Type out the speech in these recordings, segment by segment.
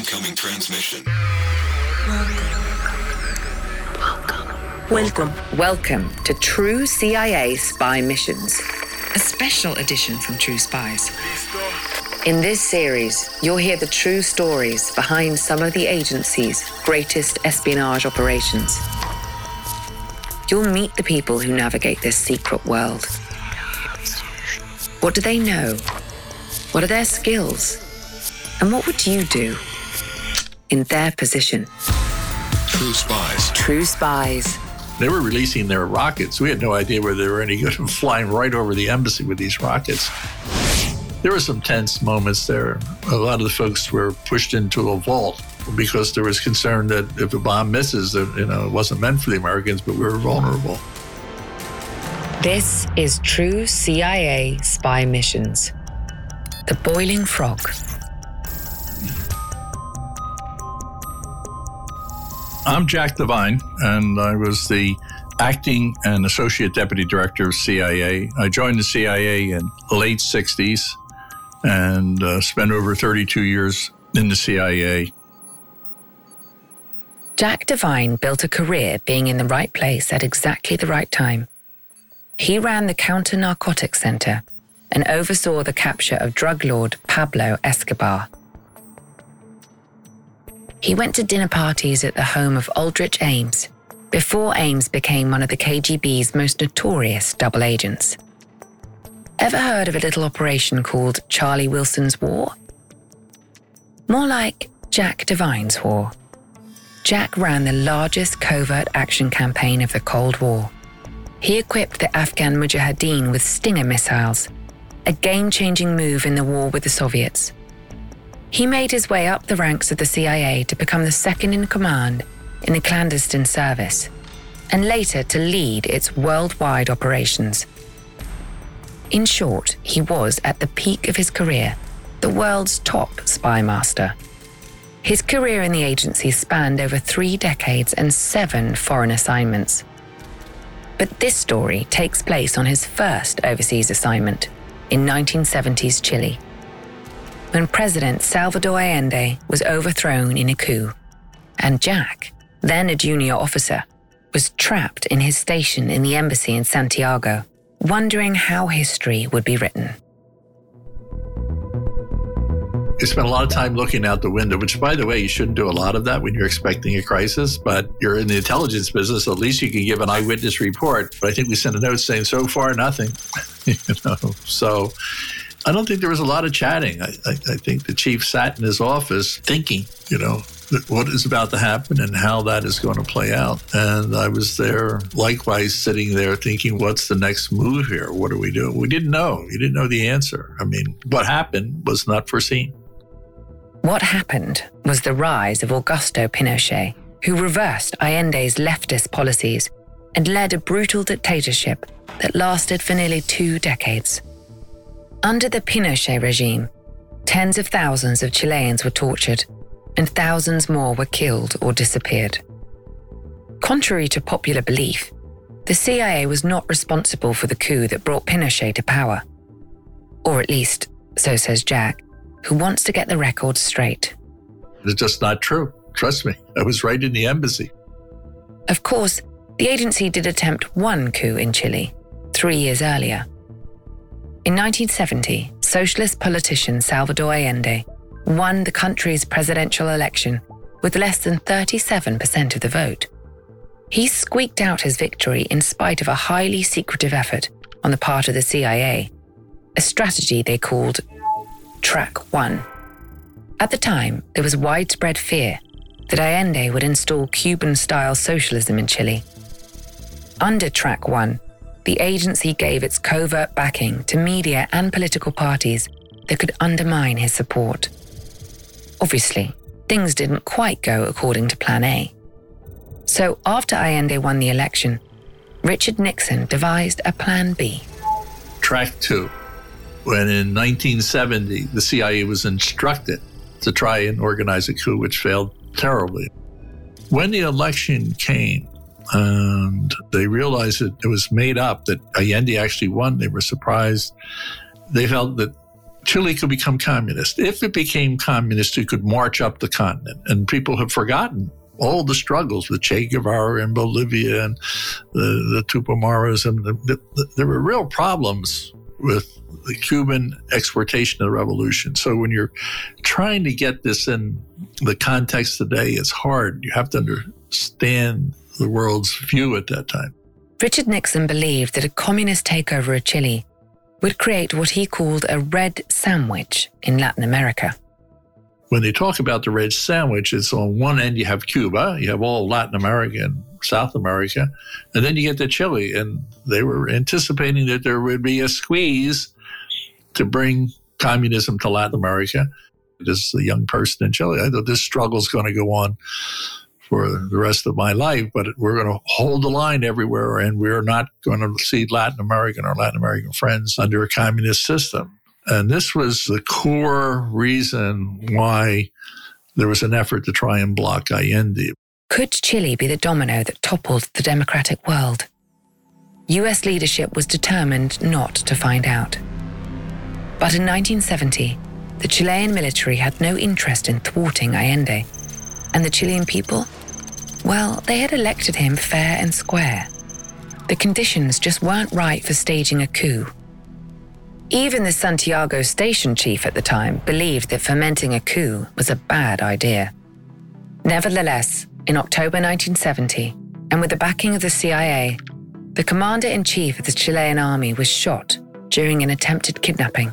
Incoming transmission. Welcome. Welcome to True CIA Spy Missions, a special edition from True Spies. In this series, you'll hear the true stories behind some of the agency's greatest espionage operations. You'll meet the people who navigate this secret world. What do they know? What are their skills? And what would you do in their position? True Spies. True Spies. They were releasing their rockets. We had no idea whether they were any good flying right over the embassy with these rockets. There were some tense moments there. A lot of the folks were pushed into a vault because there was concern that if a bomb misses, that you know it wasn't meant for the Americans, but we were vulnerable. This is True CIA Spy Missions. The Boiling Frog. I'm Jack Devine, and I was the acting and associate deputy director of CIA. I joined the CIA in late 60s and uh, spent over 32 years in the CIA. Jack Devine built a career being in the right place at exactly the right time. He ran the Counter Narcotics Center and oversaw the capture of drug lord Pablo Escobar. He went to dinner parties at the home of Aldrich Ames before Ames became one of the KGB's most notorious double agents. Ever heard of a little operation called Charlie Wilson's War? More like Jack Devine's War. Jack ran the largest covert action campaign of the Cold War. He equipped the Afghan Mujahideen with Stinger missiles, a game changing move in the war with the Soviets. He made his way up the ranks of the CIA to become the second in command in the clandestine service, and later to lead its worldwide operations. In short, he was at the peak of his career, the world's top spy master. His career in the agency spanned over three decades and seven foreign assignments. But this story takes place on his first overseas assignment in 1970s Chile, when President Salvador Allende was overthrown in a coup, and Jack, then a junior officer, was trapped in his station in the embassy in Santiago, wondering how history would be written. You spent a lot of time looking out the window, which, by the way, you shouldn't do a lot of that when you're expecting a crisis, but you're in the intelligence business. At least you can give an eyewitness report. But I think we sent a note saying, so far, nothing. you know, so I don't think there was a lot of chatting. I, I, I think the chief sat in his office thinking, you know, what is about to happen and how that is going to play out. And I was there, likewise, sitting there thinking, what's the next move here? What do we do? We didn't know. You didn't know the answer. I mean, what happened was not foreseen. What happened was the rise of Augusto Pinochet, who reversed Allende's leftist policies and led a brutal dictatorship that lasted for nearly two decades. Under the Pinochet regime, tens of thousands of Chileans were tortured and thousands more were killed or disappeared. Contrary to popular belief, the CIA was not responsible for the coup that brought Pinochet to power. Or at least, so says Jack, who wants to get the record straight. It's just not true. Trust me, I was right in the embassy. Of course, the agency did attempt one coup in Chile, three years earlier. In 1970, socialist politician Salvador Allende won the country's presidential election with less than 37% of the vote. He squeaked out his victory in spite of a highly secretive effort on the part of the CIA, a strategy they called Track 1. At the time, there was widespread fear that Allende would install Cuban style socialism in Chile. Under Track 1, the agency gave its covert backing to media and political parties that could undermine his support. Obviously, things didn't quite go according to Plan A. So after Allende won the election, Richard Nixon devised a Plan B. Track 2. When in 1970, the CIA was instructed to try and organize a coup, which failed terribly. When the election came, and they realized that it was made up, that Allende actually won. They were surprised. They felt that Chile could become communist. If it became communist, it could march up the continent. And people have forgotten all the struggles with Che Guevara in Bolivia and the, the Tupamaros. And the, the, there were real problems with the Cuban exportation of the revolution. So when you're trying to get this in the context today, it's hard. You have to understand the world's view at that time. Richard Nixon believed that a communist takeover of Chile would create what he called a red sandwich in Latin America. When they talk about the red sandwich, it's on one end you have Cuba, you have all Latin America and South America, and then you get to Chile. And they were anticipating that there would be a squeeze to bring communism to Latin America. A young person in Chile, I thought this struggle is going to go on for the rest of my life, but we're going to hold the line everywhere and we're not going to see Latin American or Latin American friends under a communist system. And this was the core reason why there was an effort to try and block Allende. Could Chile be the domino that toppled the democratic world? US leadership was determined not to find out. But in 1970, the Chilean military had no interest in thwarting Allende, and the Chilean people well, they had elected him fair and square. The conditions just weren't right for staging a coup. Even the Santiago station chief at the time believed that fermenting a coup was a bad idea. Nevertheless, in October 1970, and with the backing of the CIA, the commander in chief of the Chilean army was shot during an attempted kidnapping.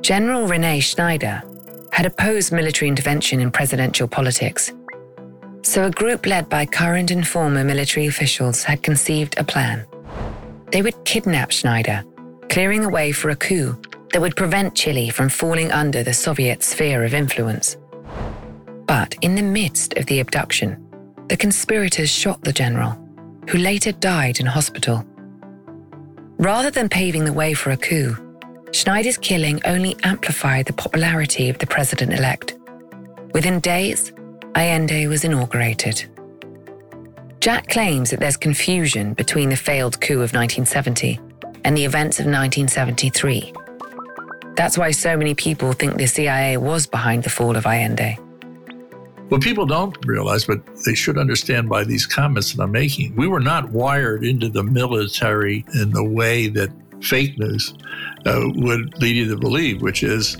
General Rene Schneider had opposed military intervention in presidential politics so a group led by current and former military officials had conceived a plan. They would kidnap Schneider, clearing a way for a coup that would prevent Chile from falling under the Soviet sphere of influence. But in the midst of the abduction, the conspirators shot the general, who later died in hospital. Rather than paving the way for a coup, Schneider's killing only amplified the popularity of the president elect. Within days, Allende was inaugurated. Jack claims that there's confusion between the failed coup of 1970 and the events of 1973. That's why so many people think the CIA was behind the fall of Allende. What people don't realize, but they should understand by these comments that I'm making, we were not wired into the military in the way that fake news uh, would lead you to believe, which is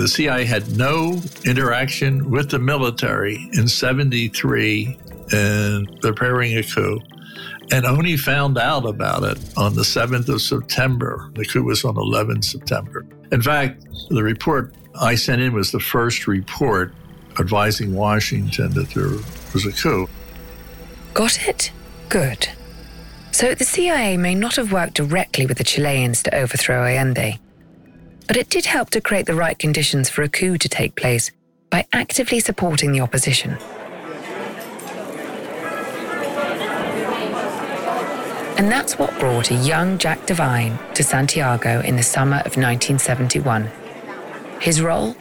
the CIA had no interaction with the military in 73 in preparing a coup and only found out about it on the 7th of September. The coup was on 11 September. In fact, the report I sent in was the first report advising Washington that there was a coup. Got it? Good. So the CIA may not have worked directly with the Chileans to overthrow Allende, but it did help to create the right conditions for a coup to take place by actively supporting the opposition. And that's what brought a young Jack Devine to Santiago in the summer of 1971. His role?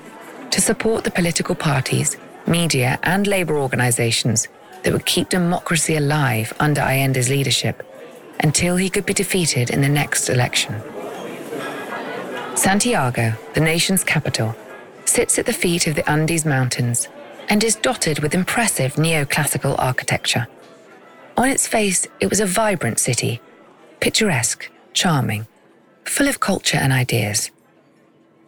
To support the political parties, media, and labor organizations that would keep democracy alive under Allende's leadership until he could be defeated in the next election. Santiago, the nation's capital, sits at the feet of the Andes Mountains and is dotted with impressive neoclassical architecture. On its face, it was a vibrant city, picturesque, charming, full of culture and ideas.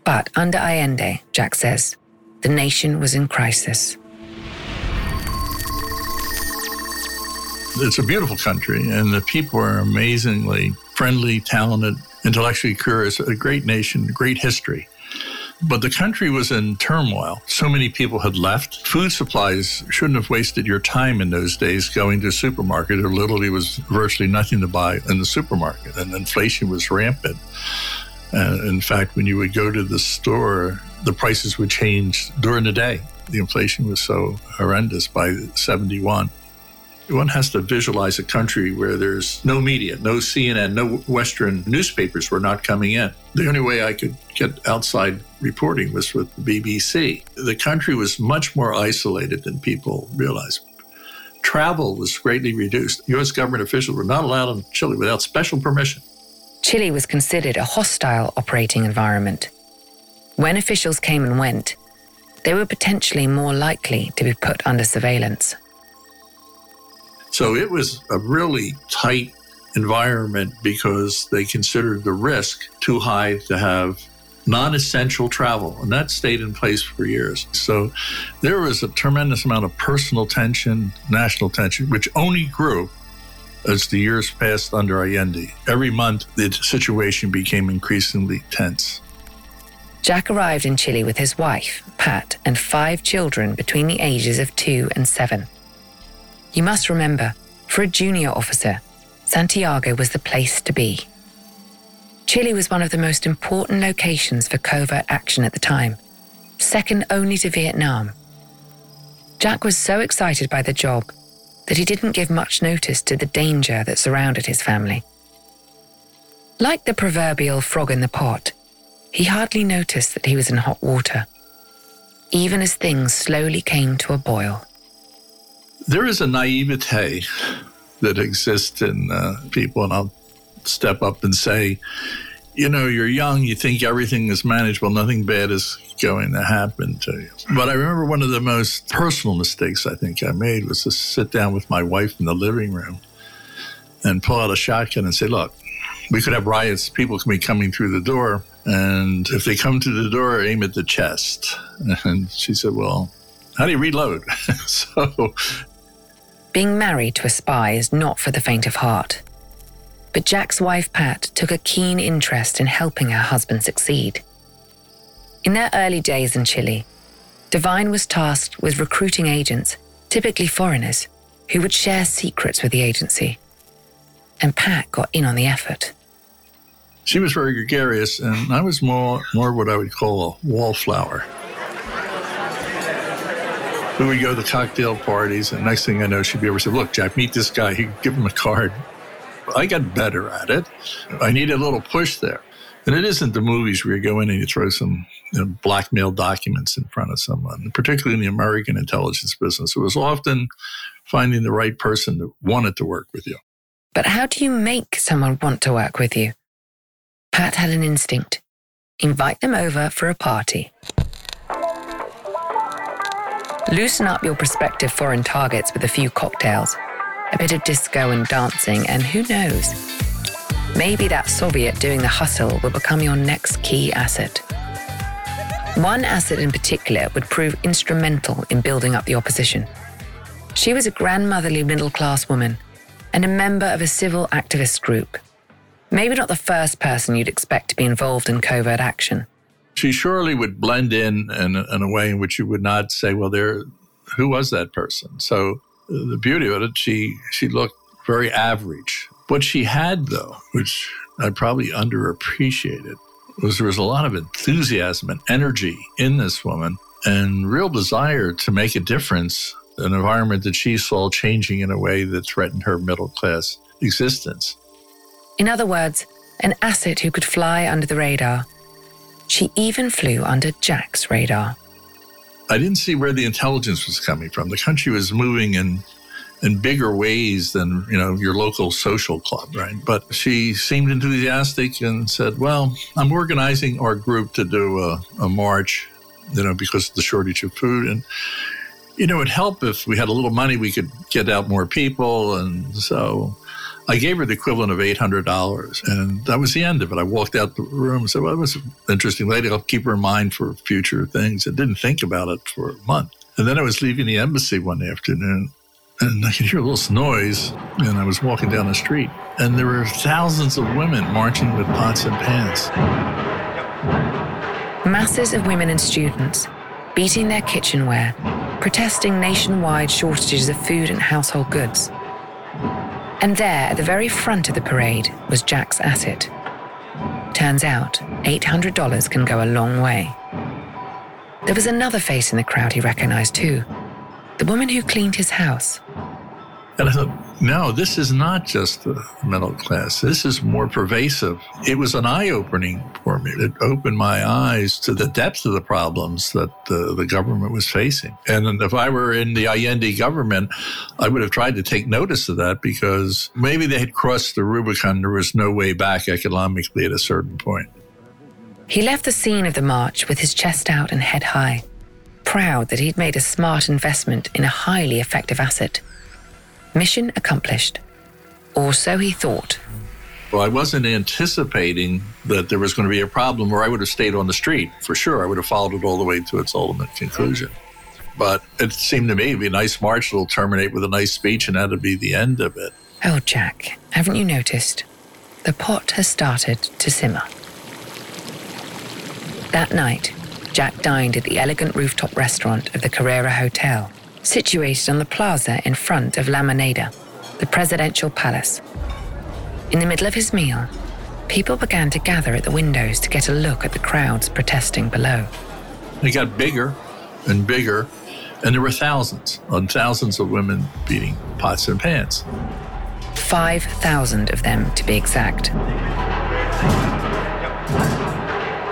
But under Allende, Jack says, the nation was in crisis. It's a beautiful country, and the people are amazingly friendly, talented, intellectually curious, a great nation, great history. But the country was in turmoil. So many people had left. Food supplies shouldn't have wasted your time in those days going to a supermarket. There literally was virtually nothing to buy in the supermarket, and inflation was rampant. In fact, when you would go to the store, the prices would change during the day. The inflation was so horrendous by 71. One has to visualize a country where there's no media, no CNN, no Western newspapers were not coming in. The only way I could get outside reporting was with the BBC. The country was much more isolated than people realize. Travel was greatly reduced. U.S. government officials were not allowed in Chile without special permission. Chile was considered a hostile operating environment. when officials came and went, they were potentially more likely to be put under surveillance. So it was a really tight environment because they considered the risk too high to have non essential travel. And that stayed in place for years. So there was a tremendous amount of personal tension, national tension, which only grew as the years passed under Allende. Every month, the situation became increasingly tense. Jack arrived in Chile with his wife, Pat, and five children between the ages of two and seven. You must remember, for a junior officer, Santiago was the place to be. Chile was one of the most important locations for covert action at the time, second only to Vietnam. Jack was so excited by the job that he didn't give much notice to the danger that surrounded his family. Like the proverbial frog in the pot, he hardly noticed that he was in hot water, even as things slowly came to a boil. There is a naivete that exists in uh, people, and I'll step up and say, you know, you're young, you think everything is manageable, nothing bad is going to happen to you. But I remember one of the most personal mistakes I think I made was to sit down with my wife in the living room and pull out a shotgun and say, look, we could have riots, people can be coming through the door. And if they come to the door, aim at the chest. And she said, well, how do you reload? so. Being married to a spy is not for the faint of heart. But Jack's wife, Pat, took a keen interest in helping her husband succeed. In their early days in Chile, Devine was tasked with recruiting agents, typically foreigners, who would share secrets with the agency. And Pat got in on the effort. She was very gregarious, and I was more, more what I would call a wallflower. We would go to cocktail parties, and next thing I know, she'd be over say, Look, Jack, meet this guy. He'd give him a card. I got better at it. I need a little push there. And it isn't the movies where you go in and you throw some you know, blackmail documents in front of someone, particularly in the American intelligence business. It was often finding the right person that wanted to work with you. But how do you make someone want to work with you? Pat had an instinct invite them over for a party. Loosen up your prospective foreign targets with a few cocktails a bit of disco and dancing, and who knows? Maybe that Soviet doing the hustle will become your next key asset. One asset in particular would prove instrumental in building up the opposition. She was a grandmotherly middle class woman and a member of a civil activist group. Maybe not the first person you'd expect to be involved in covert action. She surely would blend in in, in a way in which you would not say, well, there, who was that person? So uh, the beauty of it, she she looked very average. What she had, though, which I probably underappreciated, was there was a lot of enthusiasm and energy in this woman and real desire to make a difference in an environment that she saw changing in a way that threatened her middle class existence. In other words, an asset who could fly under the radar. She even flew under Jack's radar. I didn't see where the intelligence was coming from. The country was moving in in bigger ways than you know your local social club, right? But she seemed enthusiastic and said, "Well, I'm organizing our group to do a, a march, you know, because of the shortage of food, and you know, it'd help if we had a little money, we could get out more people, and so." I gave her the equivalent of $800, and that was the end of it. I walked out the room and said, Well, that was an interesting lady. I'll keep her in mind for future things. I didn't think about it for a month. And then I was leaving the embassy one afternoon, and I could hear a little noise, and I was walking down the street, and there were thousands of women marching with pots and pans. Masses of women and students beating their kitchenware, protesting nationwide shortages of food and household goods. And there, at the very front of the parade, was Jack's asset. Turns out, $800 can go a long way. There was another face in the crowd he recognized too the woman who cleaned his house. And I thought, no, this is not just the middle class. This is more pervasive. It was an eye opening for me. It opened my eyes to the depth of the problems that the, the government was facing. And if I were in the Allende government, I would have tried to take notice of that because maybe they had crossed the Rubicon. There was no way back economically at a certain point. He left the scene of the march with his chest out and head high, proud that he'd made a smart investment in a highly effective asset. Mission accomplished. Or so he thought. Well, I wasn't anticipating that there was going to be a problem or I would have stayed on the street for sure. I would have followed it all the way to its ultimate conclusion. But it seemed to me to be a nice march that'll terminate with a nice speech, and that'll be the end of it. Oh, Jack, haven't you noticed? The pot has started to simmer. That night, Jack dined at the elegant rooftop restaurant of the Carrera Hotel, situated on the plaza in front of La Moneda, the presidential palace. In the middle of his meal, people began to gather at the windows to get a look at the crowds protesting below. It got bigger and bigger, and there were thousands and thousands of women beating pots and pans. 5,000 of them, to be exact.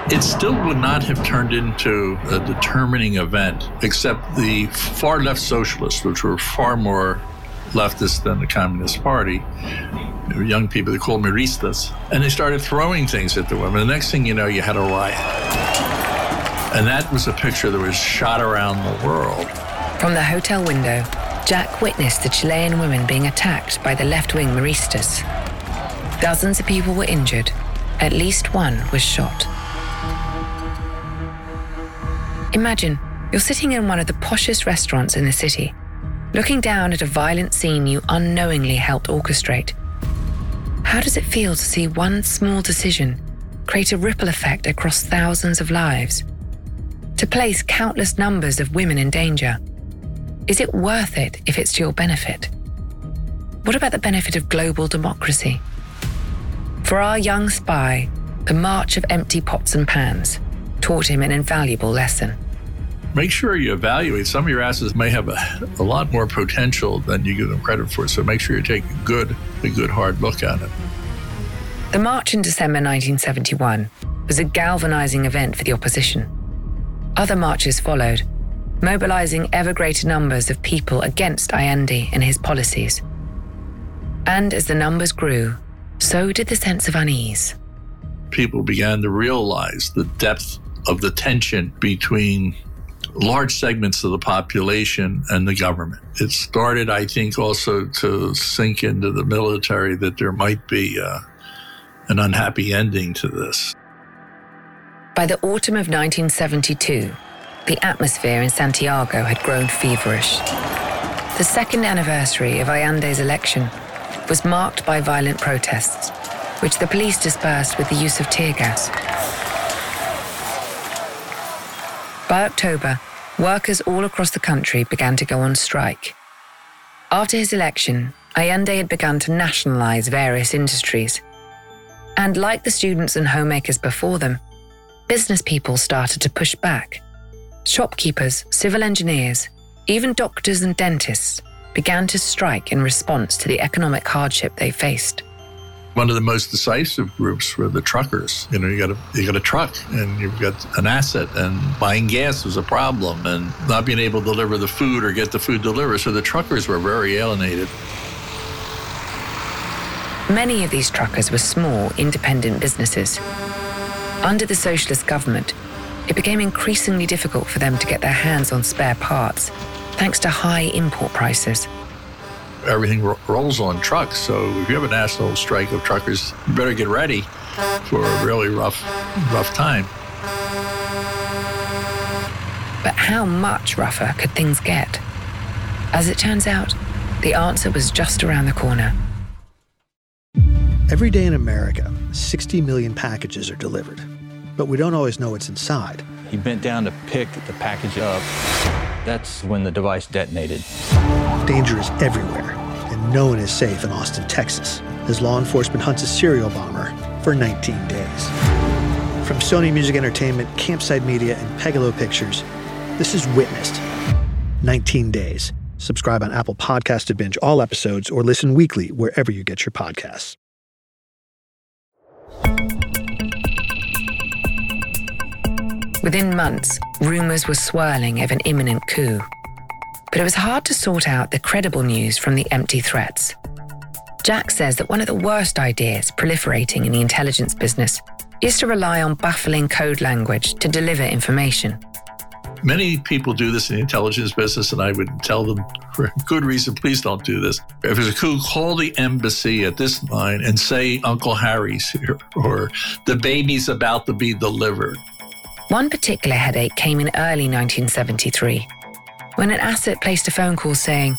It still would not have turned into a determining event, except the far left socialists, which were far more leftist than the Communist Party, young people, they called Miristas, and they started throwing things at the women. The next thing you know, you had a riot. And that was a picture that was shot around the world. From the hotel window, Jack witnessed the Chilean women being attacked by the left wing Miristas. Dozens of people were injured, at least one was shot. Imagine you're sitting in one of the poshest restaurants in the city, looking down at a violent scene you unknowingly helped orchestrate. How does it feel to see one small decision create a ripple effect across thousands of lives? To place countless numbers of women in danger? Is it worth it if it's to your benefit? What about the benefit of global democracy? For our young spy, the march of empty pots and pans taught him an invaluable lesson. Make sure you evaluate. Some of your assets may have a, a lot more potential than you give them credit for. So make sure you take a good, a good hard look at it. The march in December 1971 was a galvanizing event for the opposition. Other marches followed, mobilizing ever greater numbers of people against Allende and his policies. And as the numbers grew, so did the sense of unease. People began to realize the depth of the tension between large segments of the population and the government. It started, I think, also to sink into the military that there might be uh, an unhappy ending to this. By the autumn of 1972, the atmosphere in Santiago had grown feverish. The second anniversary of Allende's election was marked by violent protests, which the police dispersed with the use of tear gas. By October, workers all across the country began to go on strike. After his election, Allende had begun to nationalize various industries. And like the students and homemakers before them, business people started to push back. Shopkeepers, civil engineers, even doctors and dentists began to strike in response to the economic hardship they faced. One of the most decisive groups were the truckers. You know, you got a you got a truck and you've got an asset, and buying gas was a problem, and not being able to deliver the food or get the food delivered. So the truckers were very alienated. Many of these truckers were small, independent businesses. Under the socialist government, it became increasingly difficult for them to get their hands on spare parts, thanks to high import prices everything ro- rolls on trucks. So if you have a national strike of truckers, you better get ready for a really rough, rough time. But how much rougher could things get? As it turns out, the answer was just around the corner. Every day in America, 60 million packages are delivered, but we don't always know what's inside. He bent down to pick the package up. That's when the device detonated. Danger is everywhere, and no one is safe in Austin, Texas, as law enforcement hunts a serial bomber for 19 days. From Sony Music Entertainment, Campside Media, and Pegalo Pictures, this is Witnessed 19 Days. Subscribe on Apple Podcast to binge all episodes or listen weekly wherever you get your podcasts. Within months, rumors were swirling of an imminent coup. But it was hard to sort out the credible news from the empty threats. Jack says that one of the worst ideas proliferating in the intelligence business is to rely on baffling code language to deliver information. Many people do this in the intelligence business, and I would tell them for a good reason, please don't do this. If there's a coup, call the embassy at this line and say Uncle Harry's here or the baby's about to be delivered. One particular headache came in early 1973 when an asset placed a phone call saying,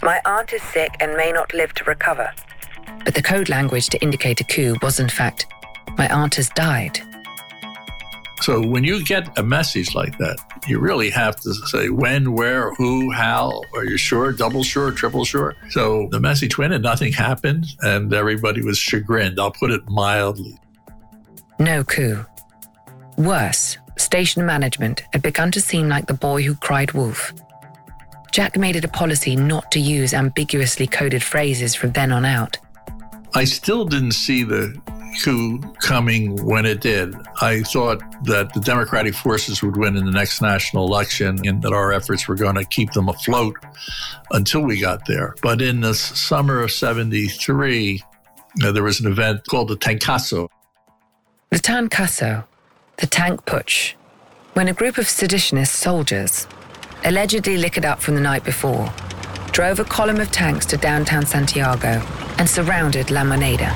My aunt is sick and may not live to recover. But the code language to indicate a coup was, in fact, My aunt has died. So when you get a message like that, you really have to say when, where, who, how. Are you sure? Double sure? Triple sure? So the message went and nothing happened, and everybody was chagrined. I'll put it mildly. No coup. Worse, station management had begun to seem like the boy who cried wolf. Jack made it a policy not to use ambiguously coded phrases from then on out. I still didn't see the coup coming when it did. I thought that the Democratic forces would win in the next national election and that our efforts were going to keep them afloat until we got there. But in the summer of 73, uh, there was an event called the Tancazo. The Tancazo, the tank putsch, when a group of seditionist soldiers, allegedly liquored up from the night before, drove a column of tanks to downtown Santiago and surrounded La Moneda.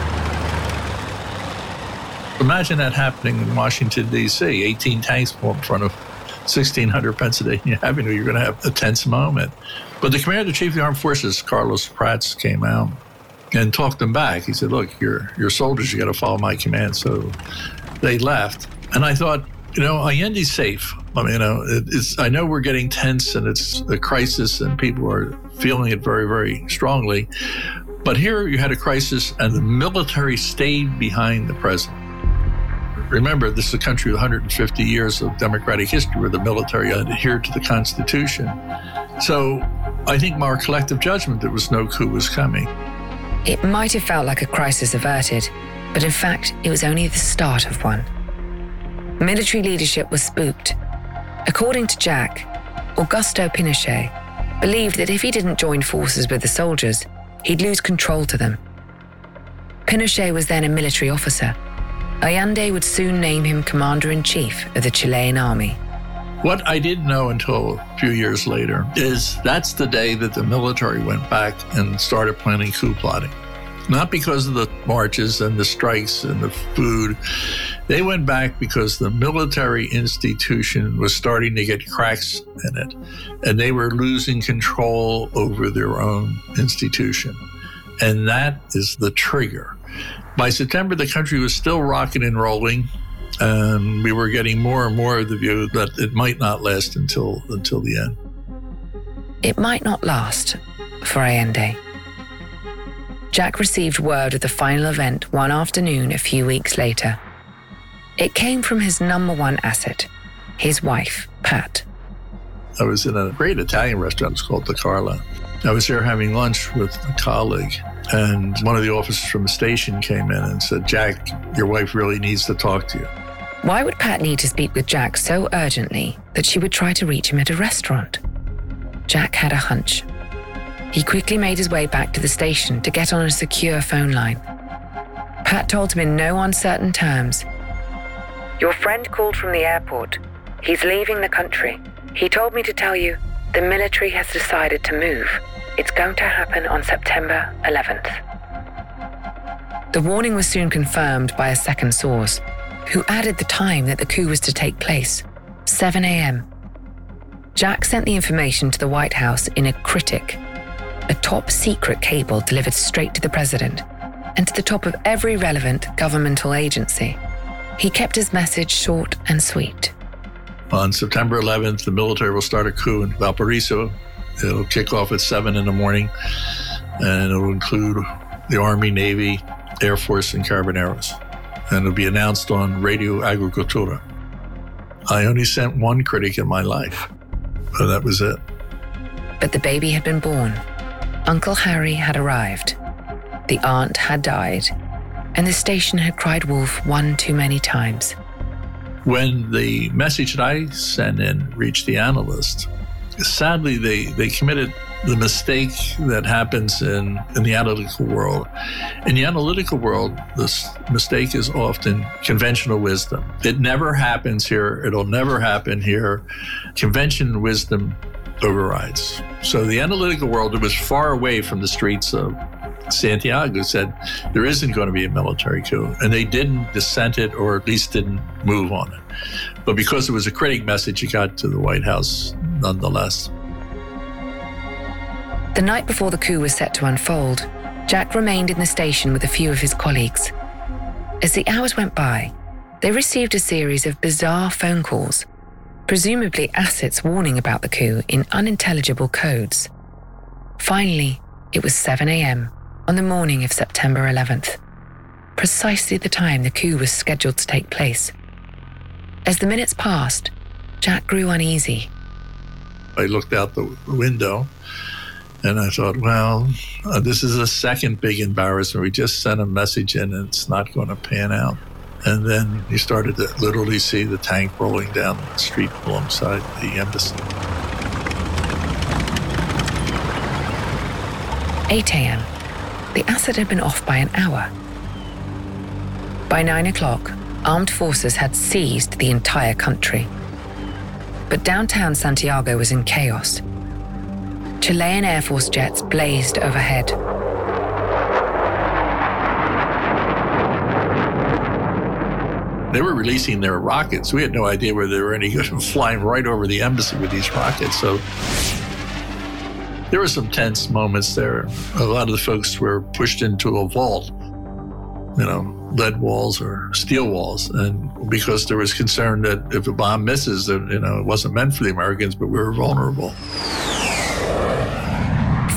Imagine that happening in Washington, D.C. 18 tanks in front of 1600 Pennsylvania Avenue. You're going to have a tense moment. But the commander chief of the armed forces, Carlos Prats, came out and talked them back. He said, Look, you're, you're soldiers, you got to follow my command. So they left. And I thought, you know, Allende's safe. I mean, you know, it, it's, I know we're getting tense and it's a crisis and people are feeling it very, very strongly. But here you had a crisis and the military stayed behind the president. Remember, this is a country with 150 years of democratic history where the military adhered to the Constitution. So I think our collective judgment there was no coup was coming. It might have felt like a crisis averted, but in fact, it was only the start of one. Military leadership was spooked. According to Jack, Augusto Pinochet believed that if he didn't join forces with the soldiers, he'd lose control to them. Pinochet was then a military officer Allende would soon name him commander in chief of the Chilean army. What I didn't know until a few years later is that's the day that the military went back and started planning coup plotting. Not because of the marches and the strikes and the food. They went back because the military institution was starting to get cracks in it, and they were losing control over their own institution. And that is the trigger by September, the country was still rocking and rolling, and we were getting more and more of the view that it might not last until until the end. It might not last for Allende. Jack received word of the final event one afternoon a few weeks later. It came from his number one asset, his wife, Pat. I was in a great Italian restaurant. It's called the Carla. I was there having lunch with a colleague, and one of the officers from the station came in and said, Jack, your wife really needs to talk to you. Why would Pat need to speak with Jack so urgently that she would try to reach him at a restaurant? Jack had a hunch. He quickly made his way back to the station to get on a secure phone line. Pat told him in no uncertain terms Your friend called from the airport. He's leaving the country. He told me to tell you the military has decided to move. It's going to happen on September 11th. The warning was soon confirmed by a second source, who added the time that the coup was to take place 7 a.m. Jack sent the information to the White House in a critic, a top secret cable delivered straight to the president and to the top of every relevant governmental agency. He kept his message short and sweet. On September 11th, the military will start a coup in Valparaiso, It'll kick off at 7 in the morning, and it'll include the Army, Navy, Air Force, and Carabineros. And it'll be announced on Radio Agricultura. I only sent one critic in my life, but that was it. But the baby had been born. Uncle Harry had arrived. The aunt had died. And the station had cried wolf one too many times. When the message that I sent in reached the analyst, sadly, they, they committed the mistake that happens in, in the analytical world. In the analytical world, this mistake is often conventional wisdom. It never happens here. It'll never happen here. Convention wisdom overrides. So the analytical world was far away from the streets of Santiago said there isn't going to be a military coup. And they didn't dissent it or at least didn't move on it. But because it was a critic message, it got to the White House nonetheless. The night before the coup was set to unfold, Jack remained in the station with a few of his colleagues. As the hours went by, they received a series of bizarre phone calls, presumably assets warning about the coup in unintelligible codes. Finally, it was 7 a.m. on the morning of September 11th, precisely the time the coup was scheduled to take place. As the minutes passed, Jack grew uneasy. I looked out the window and I thought, well, uh, this is a second big embarrassment. We just sent a message in and it's not going to pan out. And then you started to literally see the tank rolling down the street alongside the embassy. 8 a.m. The acid had been off by an hour. By 9 o'clock, armed forces had seized the entire country. But downtown Santiago was in chaos. Chilean Air Force jets blazed overhead. They were releasing their rockets. We had no idea where they were any good, flying right over the embassy with these rockets. So there were some tense moments there. A lot of the folks were pushed into a vault, you know, lead walls or steel walls. And because there was concern that if a bomb misses, that, you know, it wasn't meant for the Americans, but we were vulnerable.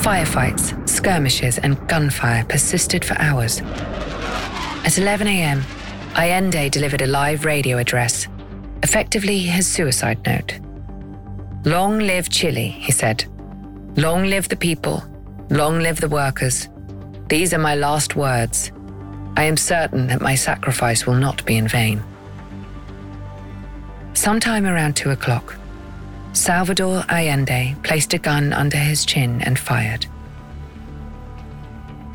Firefights, skirmishes, and gunfire persisted for hours. At 11 a.m., Allende delivered a live radio address, effectively his suicide note. Long live Chile, he said. Long live the people. Long live the workers. These are my last words. I am certain that my sacrifice will not be in vain. Sometime around two o'clock, Salvador Allende placed a gun under his chin and fired.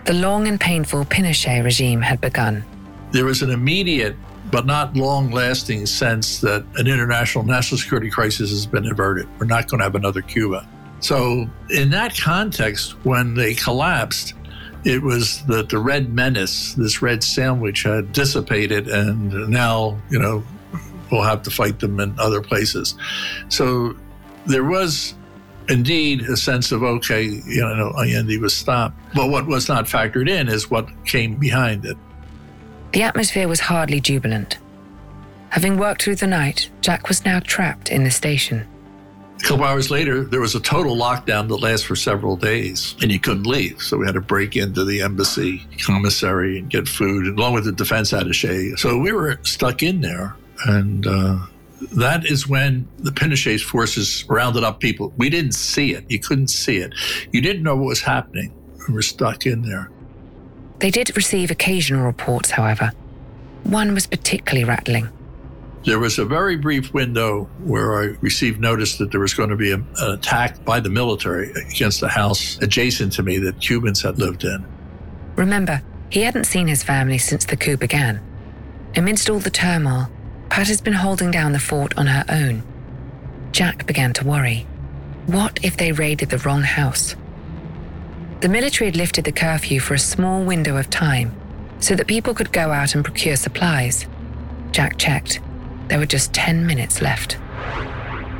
The long and painful Pinochet regime had begun. There was an immediate but not long lasting sense that an international national security crisis has been averted. We're not going to have another Cuba. So, in that context, when they collapsed, it was that the red menace, this red sandwich, had dissipated, and now, you know, we'll have to fight them in other places. So, there was indeed a sense of okay, you know, Allende was stopped. But what was not factored in is what came behind it. The atmosphere was hardly jubilant. Having worked through the night, Jack was now trapped in the station. A couple hours later, there was a total lockdown that lasted for several days, and you couldn't leave. So we had to break into the embassy commissary and get food, along with the defense attaché. So we were stuck in there, and uh, that is when the Pinochet forces rounded up people. We didn't see it. You couldn't see it. You didn't know what was happening. We were stuck in there. They did receive occasional reports, however. One was particularly rattling. There was a very brief window where I received notice that there was going to be a, an attack by the military against a house adjacent to me that Cubans had lived in. Remember, he hadn't seen his family since the coup began. Amidst all the turmoil, Pat has been holding down the fort on her own. Jack began to worry. What if they raided the wrong house? The military had lifted the curfew for a small window of time so that people could go out and procure supplies. Jack checked. There were just 10 minutes left.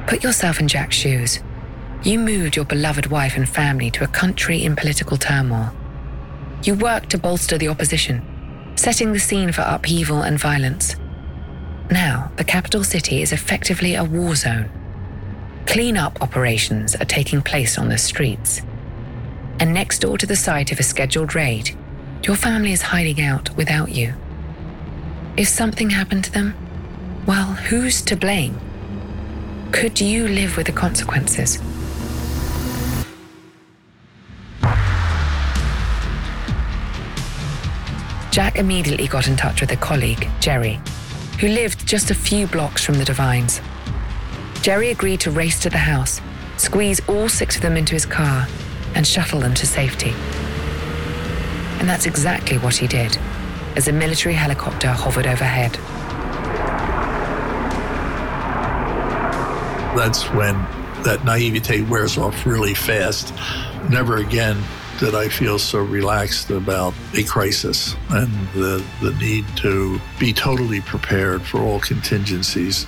Put yourself in Jack's shoes. You moved your beloved wife and family to a country in political turmoil. You worked to bolster the opposition, setting the scene for upheaval and violence. Now, the capital city is effectively a war zone. Clean-up operations are taking place on the streets. And next door to the site of a scheduled raid, your family is hiding out without you. If something happened to them, well, who's to blame? Could you live with the consequences? Jack immediately got in touch with a colleague, Jerry, who lived just a few blocks from the Devines. Jerry agreed to race to the house, squeeze all six of them into his car, and shuttle them to safety. And that's exactly what he did as a military helicopter hovered overhead. That's when that naivete wears off really fast. Never again did I feel so relaxed about a crisis and the, the need to be totally prepared for all contingencies.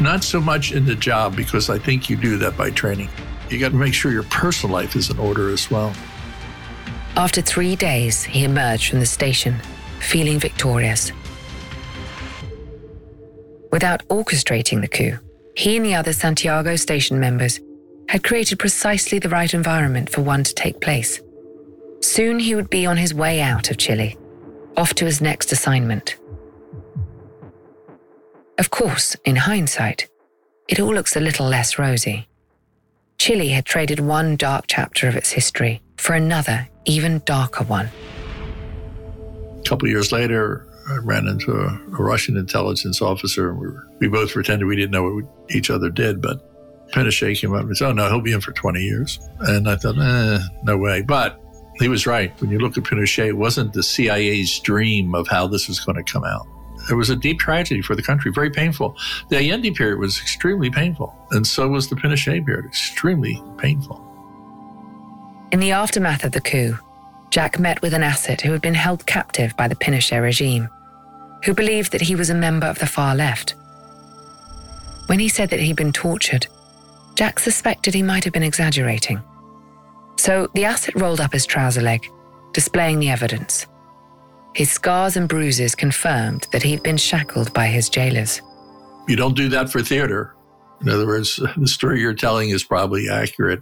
Not so much in the job, because I think you do that by training. You got to make sure your personal life is in order as well. After three days, he emerged from the station, feeling victorious. Without orchestrating the coup, he and the other Santiago station members had created precisely the right environment for one to take place. Soon he would be on his way out of Chile, off to his next assignment. Of course, in hindsight, it all looks a little less rosy. Chile had traded one dark chapter of its history for another, even darker one. A couple years later, I ran into a, a Russian intelligence officer. and We, were, we both pretended we didn't know what each other did, but Pinochet came up and said, Oh, no, he'll be in for 20 years. And I thought, eh, no way. But he was right. When you look at Pinochet, it wasn't the CIA's dream of how this was going to come out. It was a deep tragedy for the country, very painful. The Allende period was extremely painful, and so was the Pinochet period, extremely painful. In the aftermath of the coup, Jack met with an asset who had been held captive by the Pinochet regime, who believed that he was a member of the far left. When he said that he'd been tortured, Jack suspected he might have been exaggerating. So the asset rolled up his trouser leg, displaying the evidence. His scars and bruises confirmed that he'd been shackled by his jailers. You don't do that for theater. In other words, the story you're telling is probably accurate.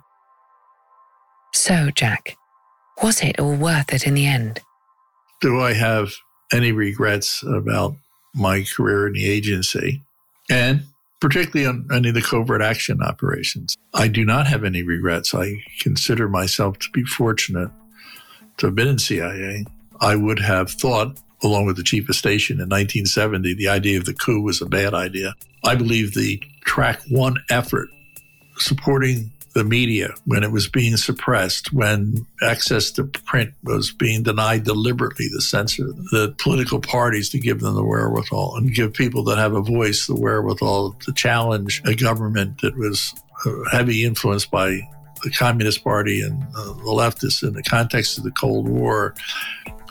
So, Jack, was it all worth it in the end? Do I have any regrets about my career in the agency? And particularly on any of the covert action operations. I do not have any regrets. I consider myself to be fortunate to have been in CIA. I would have thought, along with the chief of station in 1970, the idea of the coup was a bad idea. I believe the track one effort supporting the media when it was being suppressed, when access to print was being denied deliberately, the censor, the political parties to give them the wherewithal and give people that have a voice the wherewithal to challenge a government that was heavy influenced by the Communist Party and uh, the leftists in the context of the Cold War.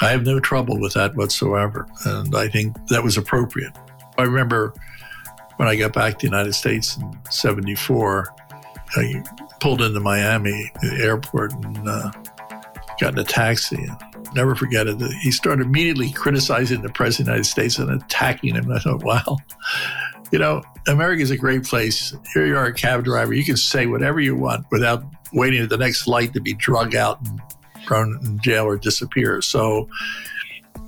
I have no trouble with that whatsoever. And I think that was appropriate. I remember when I got back to the United States in 74, I pulled into Miami airport and uh, got in a taxi. Never forget it. He started immediately criticizing the president of the United States and attacking him. I thought, wow, you know, America is a great place. Here you are, a cab driver. You can say whatever you want without waiting at the next light to be drug out and thrown in jail or disappear. So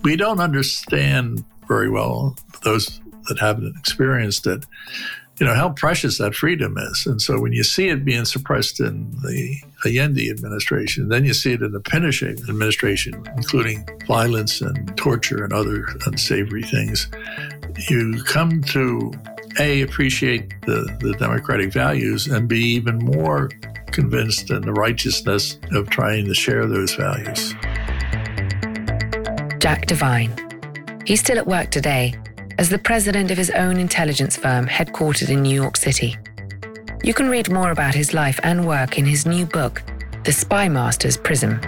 we don't understand very well those that haven't experienced it you know, how precious that freedom is. And so when you see it being suppressed in the Allende administration, then you see it in the Pinochet administration, including violence and torture and other unsavory things, you come to A, appreciate the, the democratic values, and be even more convinced in the righteousness of trying to share those values. Jack Devine. He's still at work today as the president of his own intelligence firm headquartered in New York City. You can read more about his life and work in his new book, The Spy Master's Prism.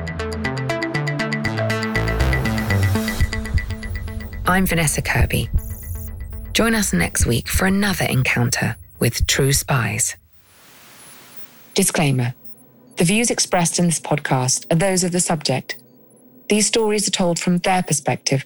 I'm Vanessa Kirby. Join us next week for another encounter with true spies. Disclaimer The views expressed in this podcast are those of the subject. These stories are told from their perspective